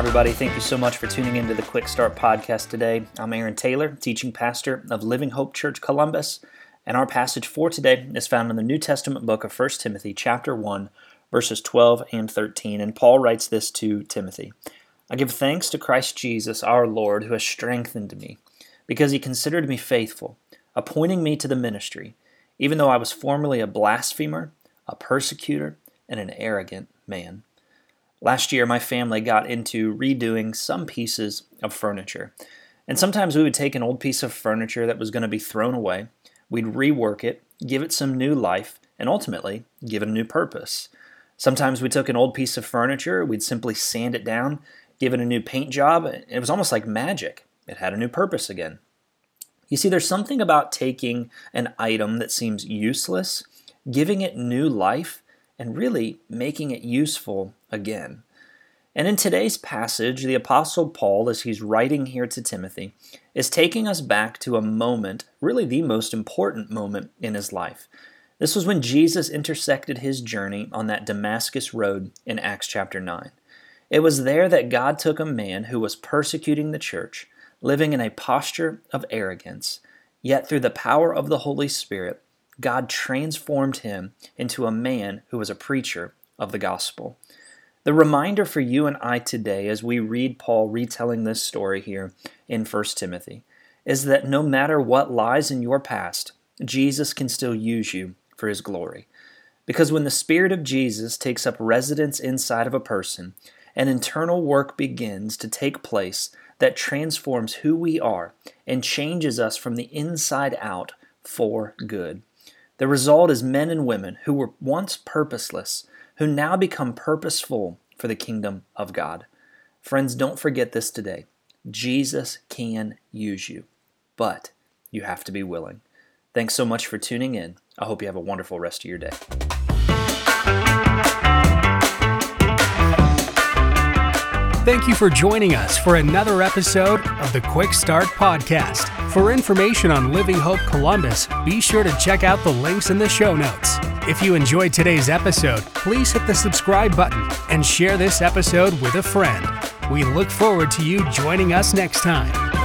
Everybody. Thank you so much for tuning into the Quick Start podcast today. I'm Aaron Taylor, teaching pastor of Living Hope Church Columbus, and our passage for today is found in the New Testament book of 1 Timothy, chapter 1, verses 12 and 13. And Paul writes this to Timothy I give thanks to Christ Jesus, our Lord, who has strengthened me, because he considered me faithful, appointing me to the ministry, even though I was formerly a blasphemer, a persecutor, and an arrogant man. Last year, my family got into redoing some pieces of furniture. And sometimes we would take an old piece of furniture that was going to be thrown away, we'd rework it, give it some new life, and ultimately give it a new purpose. Sometimes we took an old piece of furniture, we'd simply sand it down, give it a new paint job. It was almost like magic. It had a new purpose again. You see, there's something about taking an item that seems useless, giving it new life, and really making it useful again. And in today's passage, the Apostle Paul, as he's writing here to Timothy, is taking us back to a moment, really the most important moment in his life. This was when Jesus intersected his journey on that Damascus road in Acts chapter 9. It was there that God took a man who was persecuting the church, living in a posture of arrogance, yet through the power of the Holy Spirit, God transformed him into a man who was a preacher of the gospel. The reminder for you and I today, as we read Paul retelling this story here in 1 Timothy, is that no matter what lies in your past, Jesus can still use you for his glory. Because when the Spirit of Jesus takes up residence inside of a person, an internal work begins to take place that transforms who we are and changes us from the inside out for good. The result is men and women who were once purposeless, who now become purposeful for the kingdom of God. Friends, don't forget this today. Jesus can use you, but you have to be willing. Thanks so much for tuning in. I hope you have a wonderful rest of your day. Thank you for joining us for another episode of the Quick Start Podcast. For information on Living Hope Columbus, be sure to check out the links in the show notes. If you enjoyed today's episode, please hit the subscribe button and share this episode with a friend. We look forward to you joining us next time.